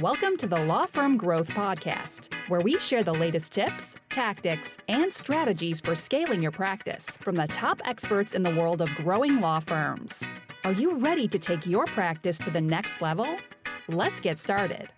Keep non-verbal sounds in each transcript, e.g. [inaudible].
Welcome to the Law Firm Growth Podcast, where we share the latest tips, tactics, and strategies for scaling your practice from the top experts in the world of growing law firms. Are you ready to take your practice to the next level? Let's get started.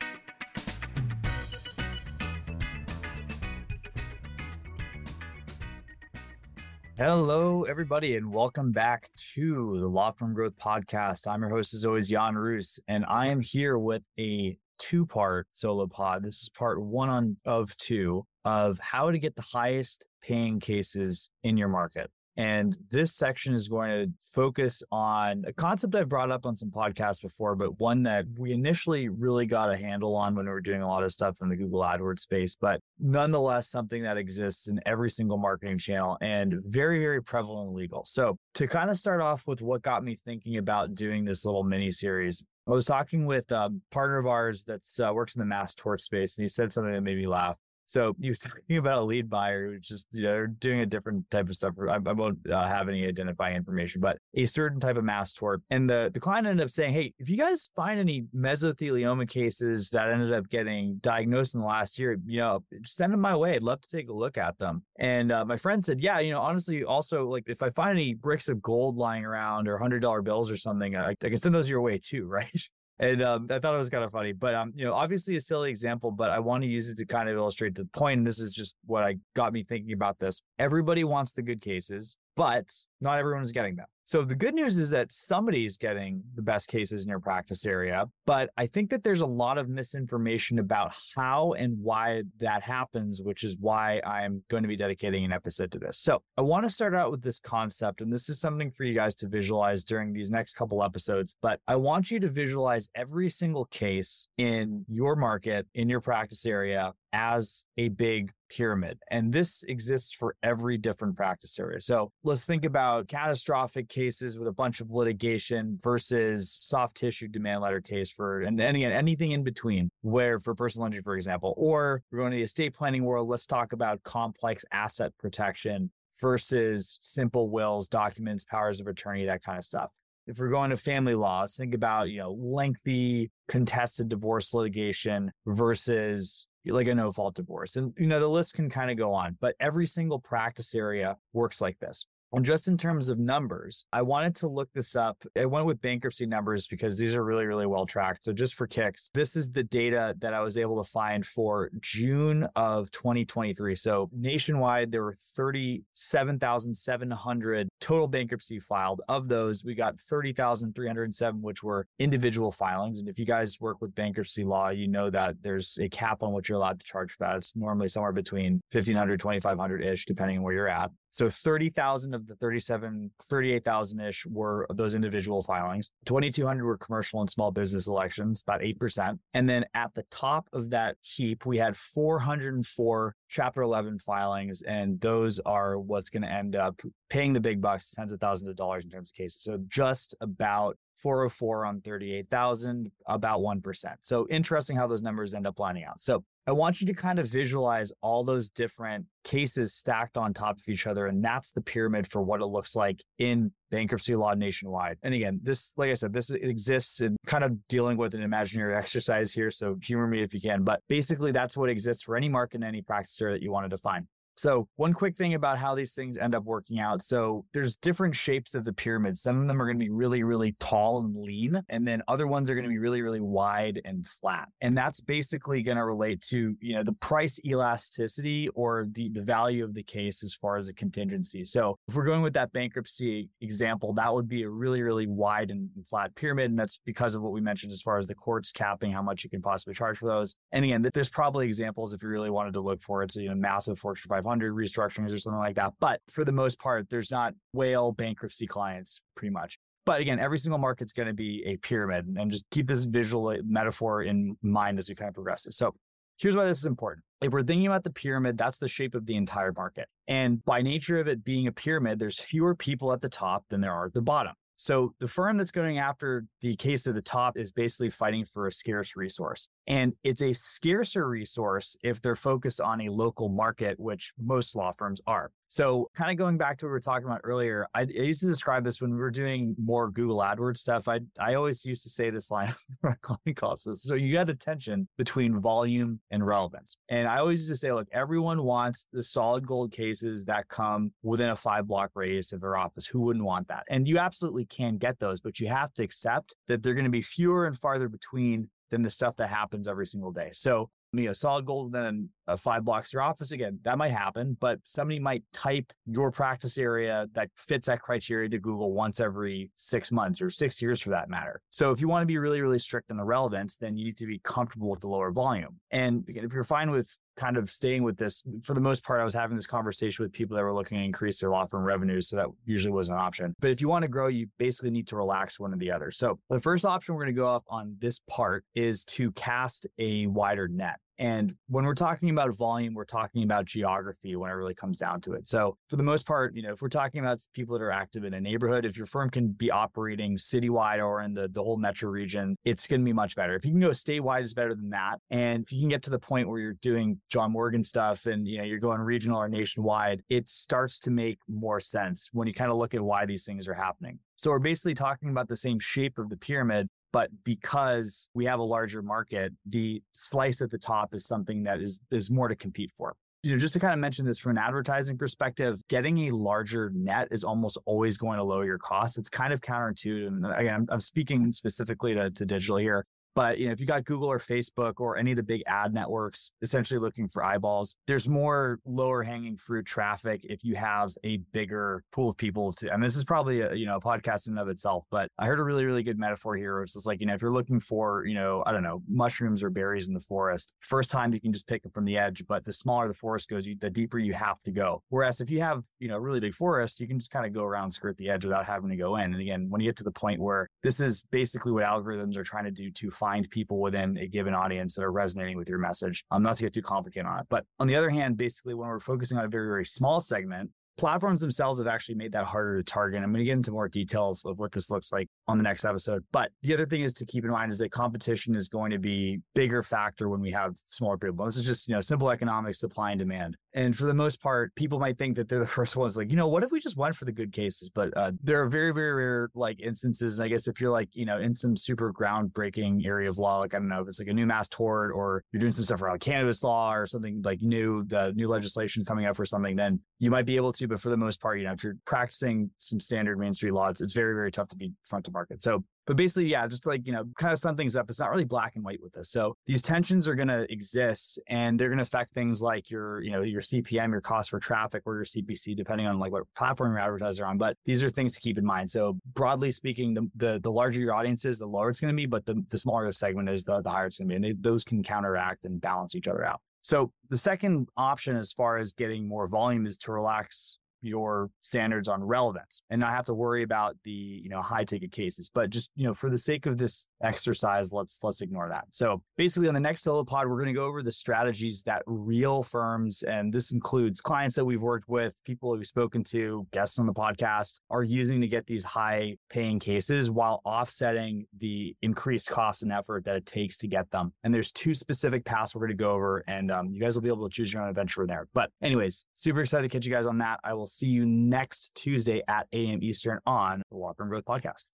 Hello, everybody, and welcome back to the Law Firm Growth Podcast. I'm your host, as always, Jan Roos, and I am here with a two part solo pod. This is part one on of two of how to get the highest paying cases in your market. And this section is going to focus on a concept I've brought up on some podcasts before, but one that we initially really got a handle on when we were doing a lot of stuff in the Google AdWords space, but nonetheless, something that exists in every single marketing channel and very, very prevalent and legal. So, to kind of start off with what got me thinking about doing this little mini series, I was talking with a partner of ours that uh, works in the mass tort space, and he said something that made me laugh. So he was [laughs] talking about a lead buyer who's just you know doing a different type of stuff. I, I won't uh, have any identifying information, but a certain type of mass tort. And the the client ended up saying, "Hey, if you guys find any mesothelioma cases that ended up getting diagnosed in the last year, you know, send them my way. I'd love to take a look at them." And uh, my friend said, "Yeah, you know, honestly, also like if I find any bricks of gold lying around or hundred dollar bills or something, I, I can send those your way too, [laughs] right?" And um, I thought it was kind of funny, but um, you know, obviously a silly example, but I want to use it to kind of illustrate the point. And this is just what I got me thinking about this. Everybody wants the good cases, but not everyone is getting them. So the good news is that somebody's getting the best cases in your practice area, but I think that there's a lot of misinformation about how and why that happens, which is why I'm going to be dedicating an episode to this. So I want to start out with this concept, and this is something for you guys to visualize during these next couple episodes, but I want you to visualize every single case in your market, in your practice area as a big pyramid. And this exists for every different practice area. So let's think about catastrophic cases with a bunch of litigation versus soft tissue demand letter case for, and, and again, anything in between, where for personal injury, for example, or we're going to the estate planning world, let's talk about complex asset protection versus simple wills, documents, powers of attorney, that kind of stuff if we're going to family law, think about, you know, lengthy contested divorce litigation versus like a no fault divorce. And, you know, the list can kind of go on, but every single practice area works like this. And just in terms of numbers, I wanted to look this up. I went with bankruptcy numbers because these are really, really well tracked. So, just for kicks, this is the data that I was able to find for June of 2023. So, nationwide, there were 37,700 total bankruptcy filed. Of those, we got 30,307, which were individual filings. And if you guys work with bankruptcy law, you know that there's a cap on what you're allowed to charge for that. It's normally somewhere between 1,500, 2,500 ish, depending on where you're at. So 30,000 of the 37, 38,000 ish were those individual filings. 2,200 were commercial and small business elections, about 8%. And then at the top of that heap, we had 404 Chapter 11 filings, and those are what's going to end up paying the big bucks, tens of thousands of dollars in terms of cases. So just about 404 on 38,000, about 1%. So interesting how those numbers end up lining out. So I want you to kind of visualize all those different cases stacked on top of each other. And that's the pyramid for what it looks like in bankruptcy law nationwide. And again, this, like I said, this exists in kind of dealing with an imaginary [laughs] exercise here. So humor me if you can. But basically, that's what exists for any market and any practice area that you want to define. So, one quick thing about how these things end up working out. So, there's different shapes of the pyramid. Some of them are going to be really, really tall and lean, and then other ones are going to be really, really wide and flat. And that's basically going to relate to, you know, the price elasticity or the, the value of the case as far as a contingency. So, if we're going with that bankruptcy example, that would be a really, really wide and flat pyramid. And that's because of what we mentioned as far as the courts capping how much you can possibly charge for those. And again, there's probably examples if you really wanted to look for it. So, you know, massive Fortune 500 500 restructurings or something like that. But for the most part, there's not whale bankruptcy clients pretty much. But again, every single market's going to be a pyramid and just keep this visual uh, metaphor in mind as we kind of progress. So here's why this is important. If we're thinking about the pyramid, that's the shape of the entire market. And by nature of it being a pyramid, there's fewer people at the top than there are at the bottom. So the firm that's going after the case of the top is basically fighting for a scarce resource. And it's a scarcer resource if they're focused on a local market, which most law firms are. So, kind of going back to what we were talking about earlier, I, I, used to describe this when we were doing more Google AdWords stuff. I I always used to say this line [laughs] on client calls. So, you got attention between volume and relevance. And I always used to say, look, everyone wants the solid gold cases that come within a five block radius of their office. Who wouldn't want that? And you absolutely can get those, but you have to accept that they're going to be fewer and farther between than the stuff that happens every single day. So you know, solid gold then uh, five blocks your office again. That might happen, but somebody might type your practice area that fits that criteria to Google once every six months or six years for that matter. So if you want to be really, really strict on the relevance, then you need to be comfortable with the lower volume. And again, if you're fine with kind of staying with this, for the most part, I was having this conversation with people that were looking to increase their law firm revenues. So that usually was an option. But if you want to grow, you basically need to relax one or the other. So the first option we're going to go off on this part is to cast a wider net. And when we're talking about volume, we're talking about geography when it really comes down to it. So for the most part, you know, if we're talking about people that are active in a neighborhood, if your firm can be operating citywide or in the, the whole metro region, it's going to be much better. If you can go statewide, it's better than that. And if you can get to the point where you're doing John Morgan stuff and, you know, you're going regional or nationwide, it starts to make more sense when you kind of look at why these things are happening. So we're basically talking about the same shape of the pyramid, but because we have a larger market, the slice at the top is something that is is more to compete for. You know, just to kind of mention this from an advertising perspective, getting a larger net is almost always going to lower your costs. It's kind of counterintuitive. And again, I'm, I'm speaking specifically to, to digital here. But you know, if you got Google or Facebook or any of the big ad networks essentially looking for eyeballs, there's more lower hanging fruit traffic if you have a bigger pool of people to and this is probably a you know a podcast in of itself, but I heard a really, really good metaphor here. It's just like, you know, if you're looking for, you know, I don't know, mushrooms or berries in the forest, first time you can just pick them from the edge, but the smaller the forest goes, you, the deeper you have to go. Whereas if you have, you know, a really big forest, you can just kind of go around, skirt the edge without having to go in. And again, when you get to the point where this is basically what algorithms are trying to do to find people within a given audience that are resonating with your message. Um, not to get too complicated on it. But on the other hand, basically, when we're focusing on a very, very small segment, platforms themselves have actually made that harder to target. I'm going to get into more details of what this looks like on the next episode. But the other thing is to keep in mind is that competition is going to be bigger factor when we have smaller people. This is just, you know, simple economics, supply and demand. And for the most part, people might think that they're the [laughs] first ones like, you know, what if we just went for the good cases? But uh, there are very, very rare like instances. I guess if you're like, you know, in some super groundbreaking area of law, like, I don't know, if it's like a new mass tort or you're doing some stuff around cannabis law or something like new, the new legislation coming up for something, then you might be able to. But for the most part, you know, if you're practicing some standard Main Street law, it's, it's very, very tough to be front to market. So but basically, yeah, just like, you know, kind of sum things up. It's not really black and white with this. So these tensions are going to exist and they're going to affect things like your, you know, your CPM, your cost for traffic or your CPC, depending on like what platform your advertiser on. But these are things to keep in mind. So broadly speaking, the, the, the larger your audience is, the lower it's going to be, but the, the smaller the segment is, the, the higher it's going to be. And they, those can counteract and balance each other out. So the second option as far as getting more volume is to relax your standards on relevance and not have to worry about the you know high ticket cases but just you know for the sake of this exercise let's let's ignore that. So basically on the next solo pod we're going to go over the strategies that real firms and this includes clients that we've worked with people we've spoken to guests on the podcast are using to get these high paying cases while offsetting the increased cost and effort that it takes to get them. And there's two specific paths we're going to go over and um, you guys will be able to choose your own adventure there. But anyways super excited to catch you guys on that. I will see you next Tuesday at 8 a.m. Eastern on the Law Firm Growth Podcast.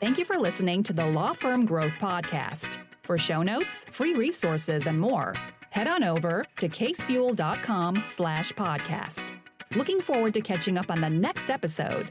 Thank you for listening to the Law Firm Growth Podcast. For show notes, free resources, and more, head on over to casefuel.com slash podcast. Looking forward to catching up on the next episode.